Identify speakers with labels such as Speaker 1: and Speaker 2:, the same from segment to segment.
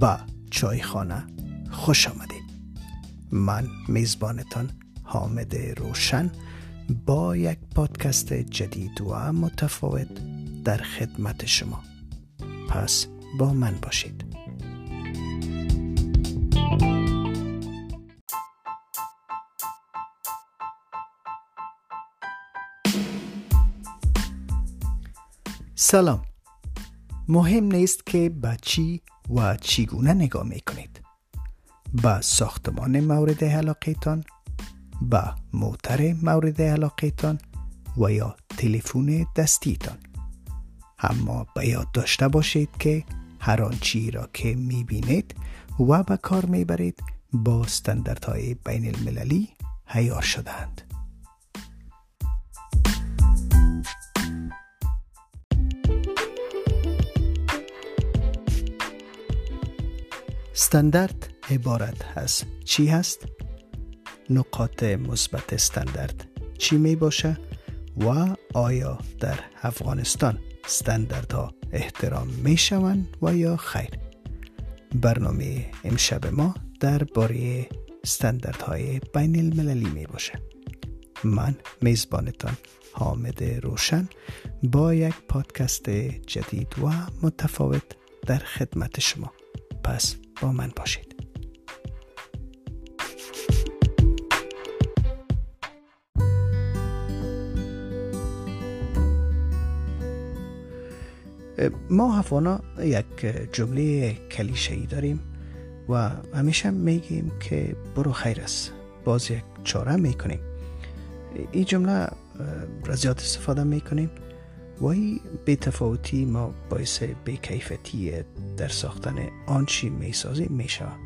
Speaker 1: با چایخانه خوش آمدید. من میزبانتان حامد روشن با یک پادکست جدید و متفاوت در خدمت شما. پس با من باشید. سلام. مهم نیست که به چی و چگونه نگاه می کنید به ساختمان مورد علاقیتان به موتر مورد علاقیتان و یا تلفن دستیتان. اما به یاد داشته باشید که هر آنچی را که می بینید و به کار می برید با استانداردهای بین المللی هیار شدند استاندارد عبارت هست. چی هست؟ نقاط مثبت استاندارد چی می باشه؟ و آیا در افغانستان استانداردها احترام می شوند و یا خیر؟ برنامه امشب ما در باره استانداردهای بین المللی می باشه. من میزبانتان حامد روشن با یک پادکست جدید و متفاوت در خدمت شما. پس من باشید. ما هفانا یک جمله کلیشه ای داریم و همیشه میگیم که برو خیر است. باز یک چاره می‌کنیم. این جمله رزیات استفاده می‌کنیم. و این تفاوتی ما باعث بیکیفتی در ساختن آنچی می‌سازیم می‌شود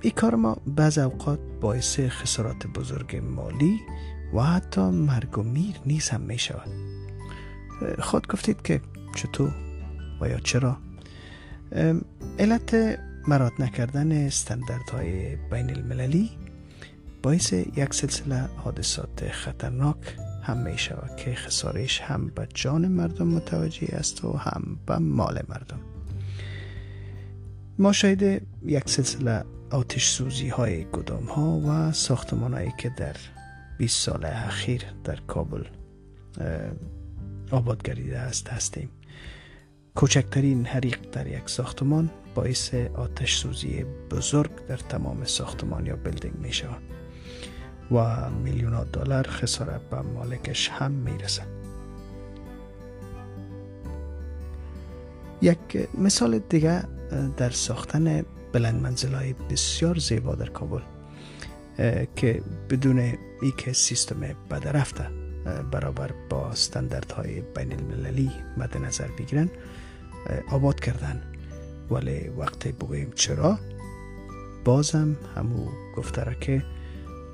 Speaker 1: این کار ما بعض اوقات باعث خسارات بزرگ مالی و حتی مرگ و میر نیز هم می خود گفتید که چطور و یا چرا؟ علت مراد نکردن استانداردهای بین المللی باعث یک سلسله حادثات خطرناک هم می شود که خسارش هم به جان مردم متوجه است و هم به مال مردم. ما شاید یک سلسله آتش سوزی های گدام ها و ساختمان هایی که در 20 سال اخیر در کابل آباد گریده است هستیم. کوچکترین حریق در یک ساختمان باعث آتش سوزی بزرگ در تمام ساختمان یا بلدینگ می شود و میلیون دلار خسارت به مالکش هم می‌رسه. یک مثال دیگه در ساختن بلند منزل های بسیار زیبا در کابل که بدون ای که سیستم بدرفته برابر با های بین المللی مد نظر بگیرن آباد کردن. ولی وقتی بگوییم چرا بازم همو گفته را که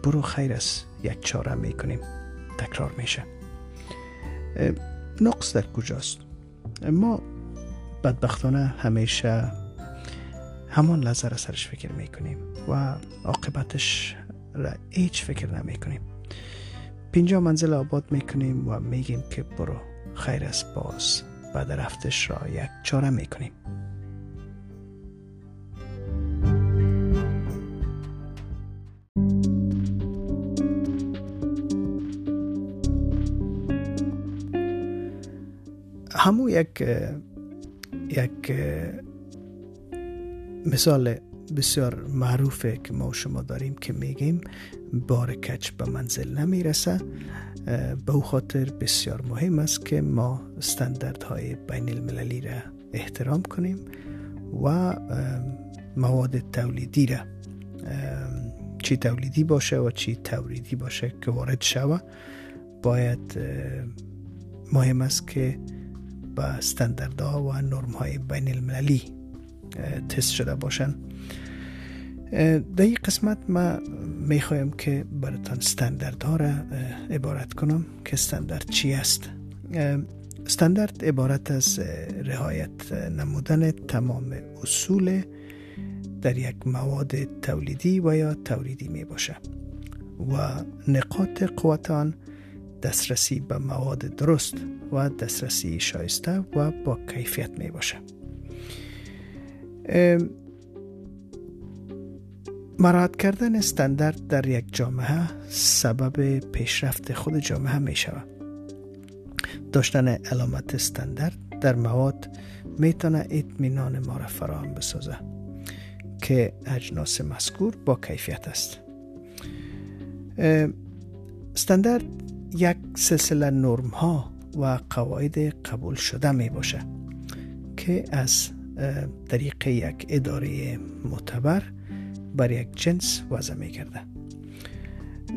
Speaker 1: برو خیر است یک چاره می‌کنیم. تکرار میشه. نقص در کجاست؟ ما بدبختانه همیشه همان لحظه را سرش فکر می‌کنیم و عاقبتش را هیچ فکر نمی‌کنیم. پینجا منزل آباد می‌کنیم و میگیم که برو خیر است باز. بعد رفتش را یک چاره می‌کنیم. همو یک یک مثال بسیار معروفه که ما شما داریم که میگیم بار کچ به منزل نمی‌رسه. به او خاطر بسیار مهم است که ما های بین المللی را احترام کنیم و مواد تولیدی را چی تولیدی باشه و چی تولیدی باشه که وارد شوه. باید مهم است که به استانداردها و نرم های بین المللی تست شده باشن. در این قسمت ما می‌خوایم که براتان استانداردها را عبارت کنم که استاندارد چی است. استاندارد عبارت از رعایت نمودن تمام اصول در یک مواد تولیدی و یا تولیدی می باشه و نقاط قوتان دسترسی به مواد درست و دسترسی شایسته و با کیفیت می باشه. مراحت کردن استاندارد در یک جامعه سبب پیشرفت خود جامعه می شود. داشتن علامت استاندارد در مواد می‌تونه اطمینان ما را فراهم بسازه که اجناس مذکور با کیفیت است. استاندارد یک سلسله نرم ها و قواعد قبول شده می باشه که از طریق یک اداره معتبر بر یک جنس وضع می کرده.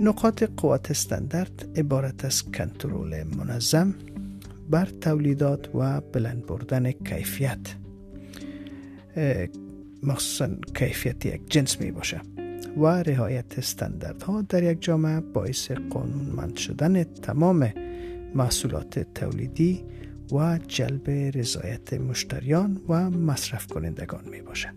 Speaker 1: نقاط قوت استاندارد عبارت از کنترل منظم بر تولیدات و بلند بردن کیفیت. مخصوصا کیفیت یک جنس می باشه و رعایت استانداردها در یک جامعه باعث قانونمند شدن تمام محصولات تولیدی و جلب رضایت مشتریان و مصرف کنندگان می باشه.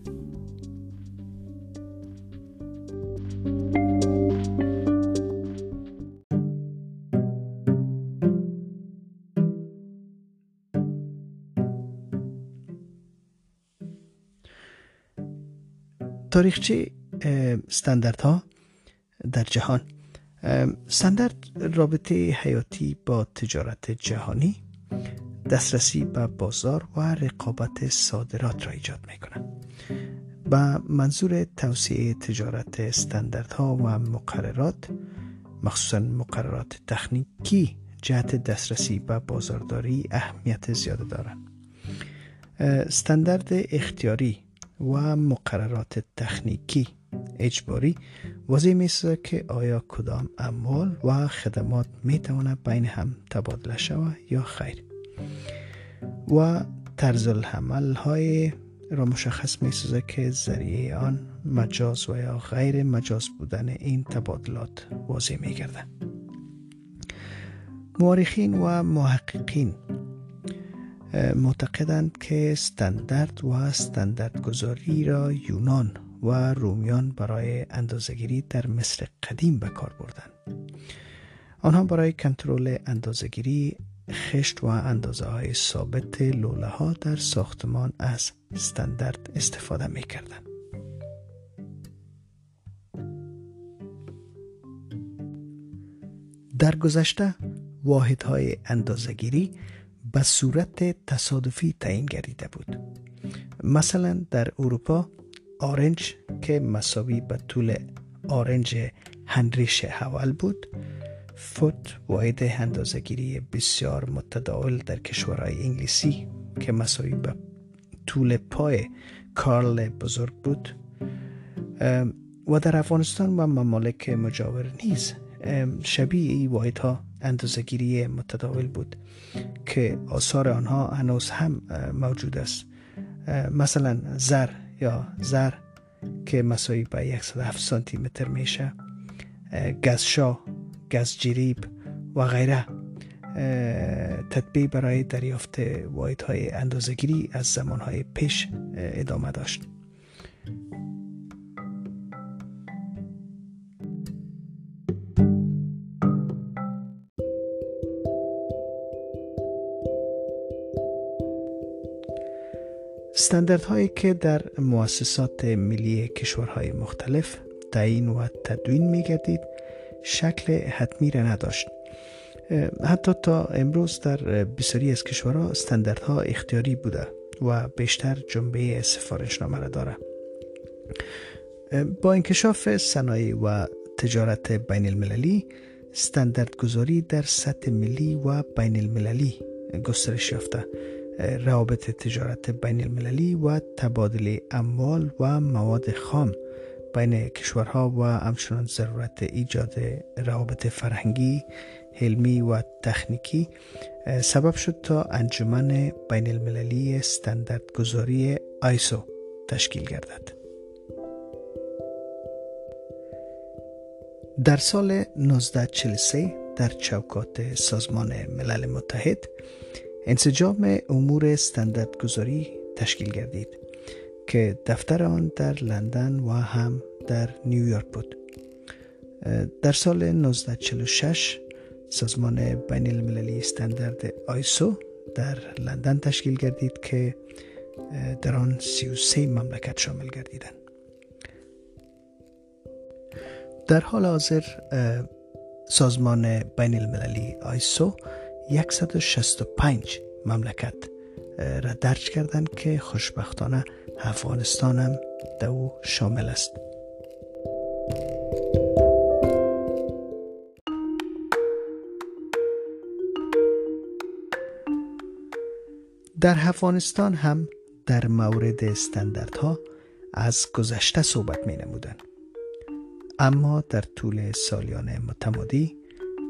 Speaker 1: تاریخچه ها در جهان. استاندارد رابطه حیاتی با تجارت جهانی دسترسی به بازار و رقابت صادرات را ایجاد می کنند به منظور توسعه تجارت استانداردها و مقررات مخصوصا مقررات تکنیکی جهت دسترسی به بازارداری اهمیت زیاده دارند استاندارد اختیاری و مقررات تکنیکی اجباری واضح می که آیا کدام اموال و خدمات می تواند بین هم تبادله شود یا خیر و طرز الحمل های را مشخص می که ذریعه آن مجاز و یا غیر مجاز بودن این تبادلات واضح می گردن. مورخین و محققین معتقدند که استاندارد و استانداردگذاری را یونان و رومیان برای اندازگیری در مصر قدیم به کار بردند آنها برای کنترل اندازگیری خشت و اندازه های ثابت لوله ها در ساختمان از استاندارد استفاده می کردن. در گذشته واحدهای اندازگیری به صورت تصادفی تعیین گردیده بود. مثلا در اروپا آرنج که مساوی به طول آرنج هنریش اول بود فوت واحد اندازگیری بسیار متداول در کشورهای انگلیسی که مساوی به طول پای کارل بزرگ بود و در افغانستان و ممالک مجاور نیز. شبیه ای واحد ها اندازگیری متداول بود که آثار آنها هنوز هم موجود است. مثلا زر یا زر که مساوی به 107 سانتی متر میشه گزشا گزجریب و غیره. تطبیق برای دریافت واحد های اندازگیری از زمان های پیش ادامه داشت. استانداردهایی که در مؤسسات ملی کشورهای مختلف تعیین و تدوین می گردید شکل حتمی را نداشت. حتی تا امروز در بسیاری از کشورها استانداردها اختیاری بوده و بیشتر جنبه سفارشنامه را داره. با انکشاف صنایع و تجارت بین المللی گذاری در سطح ملی و بین المللی گسترش یافته. روابط تجارت بین المللی و تبادل اموال و مواد خام بین کشورها و همچنان ضرورت ایجاد روابط فرهنگی، علمی و تکنیکی سبب شد تا انجمن بین المللی گذاری آیسو تشکیل گردد. در سال 1943 در چوکات سازمان ملل متحد انسجام امور استانداردگذاری تشکیل گردید که دفتر آن در لندن و هم در نیویورک بود. در سال 1946 سازمان بین المللی استاندارد آیسو در لندن تشکیل گردید که در آن 33 مملکت شامل گردیدند. در حال حاضر سازمان بین المللی آیسو 165 مملکت را درج کردند که خوشبختانه افغانستان هم در او شامل است در افغانستان هم در مورد استانداردها از گذشته صحبت می نمودن. اما در طول سالیان متمادی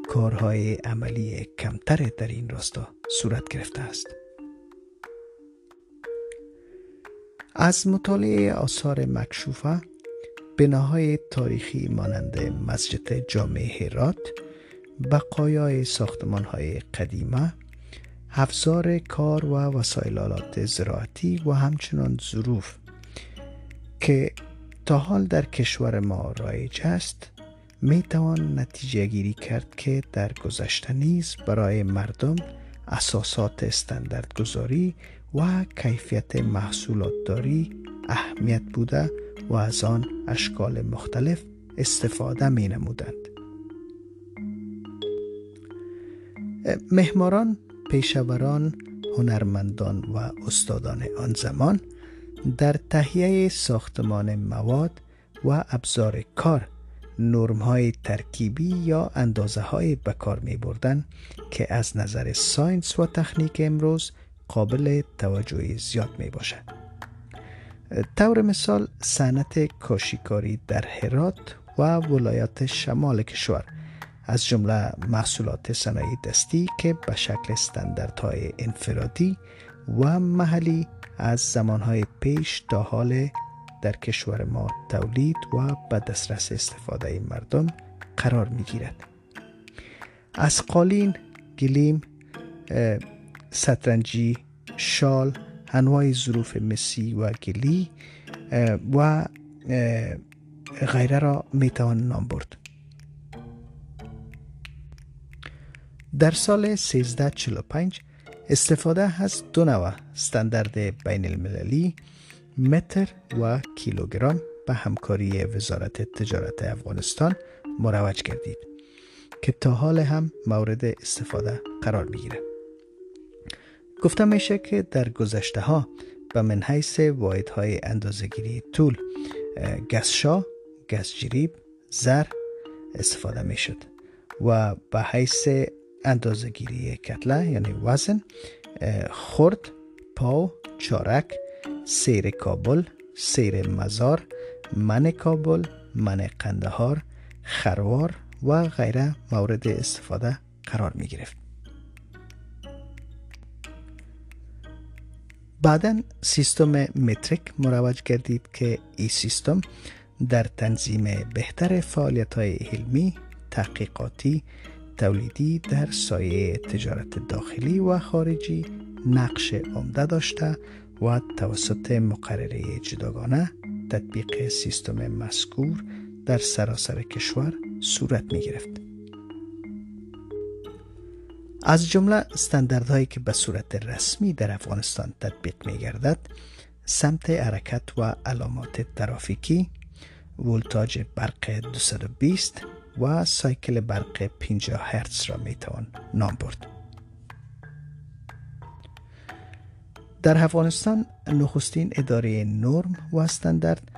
Speaker 1: کارهای عملی کمتر در این راستا صورت گرفته است. از مطالعه آثار مکشوفه بناهای تاریخی مانند مسجد جامع هرات بقایای ساختمان های قدیمه افزار کار و وسایل آلات زراعتی و همچنان ظروف که تا حال در کشور ما رایج است می توان نتیجه گیری کرد که در گذشته نیز برای مردم اساسات استانداردگذاری و کیفیت محصولات داری اهمیت بوده و از آن اشکال مختلف استفاده می نمودند. مهماران پیشوران هنرمندان و استادان آن زمان در تهیه ساختمان مواد و ابزار کار نرم های ترکیبی یا اندازه های بکار می بردن که از نظر ساینس و تکنیک امروز قابل توجه زیاد می باشد. طور مثال صنعت کاشیکاری در هرات و ولایات شمال کشور از جمله محصولات صنایع دستی که به شکل استانداردهای انفرادی و محلی از زمانهای پیش تا حال در کشور ما تولید و به دسترس استفاده مردم قرار می گیرد. از قالین، گلیم، سترنجی، شال، انواع ظروف مسی و گلی و غیره را می توان نام برد. در سال 1345 استفاده از دو نوع استاندارد بین المللی متر و کیلوگرم به همکاری وزارت تجارت افغانستان مروج گردید که تا حال هم مورد استفاده قرار می‌گیره. گفته میشه که در گذشته ها به من حیث واحد های اندازگیری طول گسشا، گسجریب، زر استفاده می‌شد و به حیث اندازگیری کتله یعنی وزن خرد پاو چارک سیر کابل سیر مزار من کابل من قندهار خروار و غیره مورد استفاده قرار می گرفت. بعدا سیستم متریک مروج گردید که این سیستم در تنظیم بهتر فعالیت های علمی تحقیقاتی تولیدی در سایه تجارت داخلی و خارجی نقش عمده داشته و توسط مقرره جداگانه تطبیق سیستم مذکور در سراسر کشور صورت می گرفت. از جمله استانداردهایی که به صورت رسمی در افغانستان تطبیق می گردد سمت حرکت و علامات ترافیکی ولتاژ برق 220 و سایکل برق 50 هرتز را می توان نام برد. در افغانستان نخستین اداره نرم و استاندارد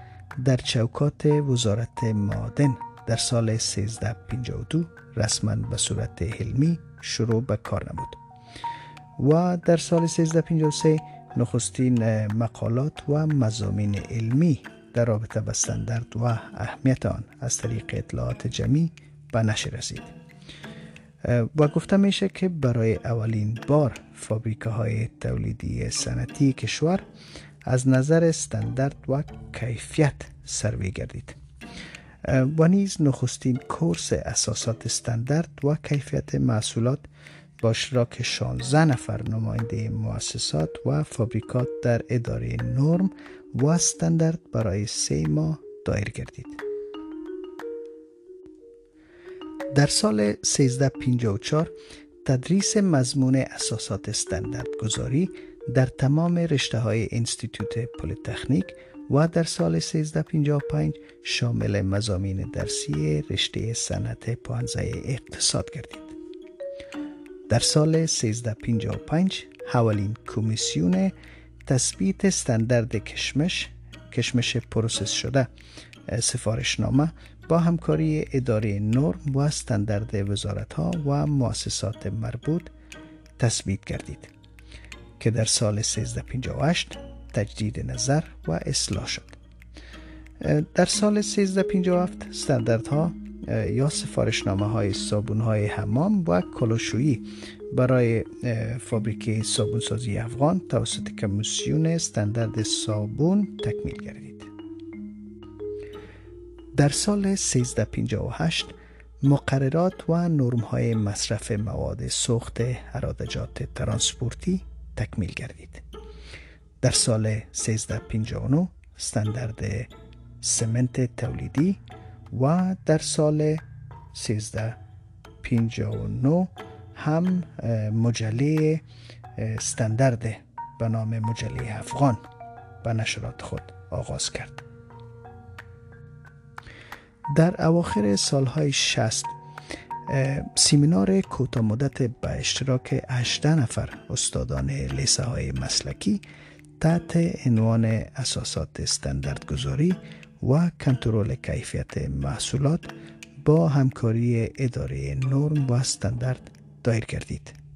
Speaker 1: در چوکات وزارت معادن در سال 1352 رسما به صورت علمی شروع به کار نمود. و در سال 1353 نخستین مقالات و مزامین علمی در رابطه با استاندارد و اهمیت آن از طریق اطلاعات جمعی به نشر رسید. و گفته میشه که برای اولین بار فابریکه های تولیدی صنعتی کشور از نظر استاندارد و کیفیت سروی گردید و نیز نخستین کورس اساسات استاندارد و کیفیت محصولات با اشتراک 16 نفر نماینده مؤسسات و فابریکات در اداره نرم و استاندارد برای سه ماه دایر گردید. در سال 1354 تدریس مضمون اساسات استاندارد گذاری در تمام رشته های انستیتوت پلیتکنیک و در سال 1355 شامل مزامین درسی رشته صنعت پانزه اقتصاد گردید. در سال 1355 حوالین کمیسیون تثبیت استاندارد کشمش کشمش پروسس شده سفارشنامه با همکاری اداره نرم و استاندارد وزارت ها و مؤسسات مربوط تثبیت گردید که در سال 1358 تجدید نظر و اصلاح شد. در سال 1357 استانداردها یا سفارشنامه های صابون های حمام و کلوشویی برای فابریکه صابونسازی افغان توسط کمیسیون استاندارد صابون تکمیل گردید. در سال 1358 مقررات و نرم های مصرف مواد سوخت عراده‌جات ترانسپورتی تکمیل گردید. در سال 1359 استاندارد سمنت تولیدی و در سال 1359 هم مجله استاندارد به نام مجله افغان به نشرات خود آغاز کرد. در اواخر سالهای 60 سیمینار کوتاه مدت به اشتراک 18 نفر استادان لیسه های مسلکی تحت عنوان اساسات استانداردگذاری و کنترل کیفیت محصولات با همکاری اداره نرم و استاندارد دایر گردید.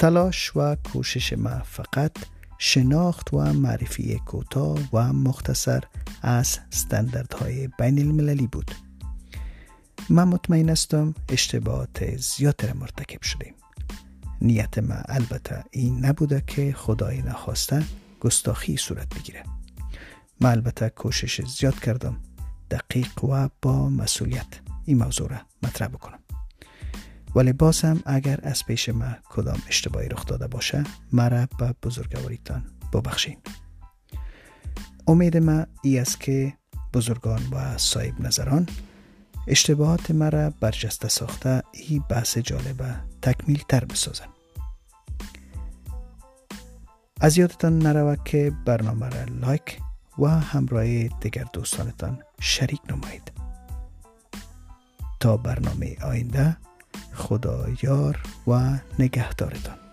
Speaker 1: تلاش و کوشش ما فقط شناخت و معرفی کوتاه و مختصر از استانداردهای بین المللی بود. من مطمئن استم اشتباهات زیادتر مرتکب شدیم. نیت ما البته این نبوده که خدای نخواسته گستاخی صورت بگیره. من البته کوشش زیاد کردم دقیق و با مسئولیت این موضوع را مطرح بکنم. ولی باز هم اگر از پیش ما کدام اشتباهی رخ داده باشه مرا به بزرگواریتان ببخشین. امید ما ای است که بزرگان و صاحب نظران اشتباهات مرا برجسته ساخته ای بحث جالبه تکمیل تر بسازن از یادتان نروه که برنامه را لایک و همراه دیگر دوستانتان شریک نمایید. تا برنامه آینده خدا یار و نگهدارتان.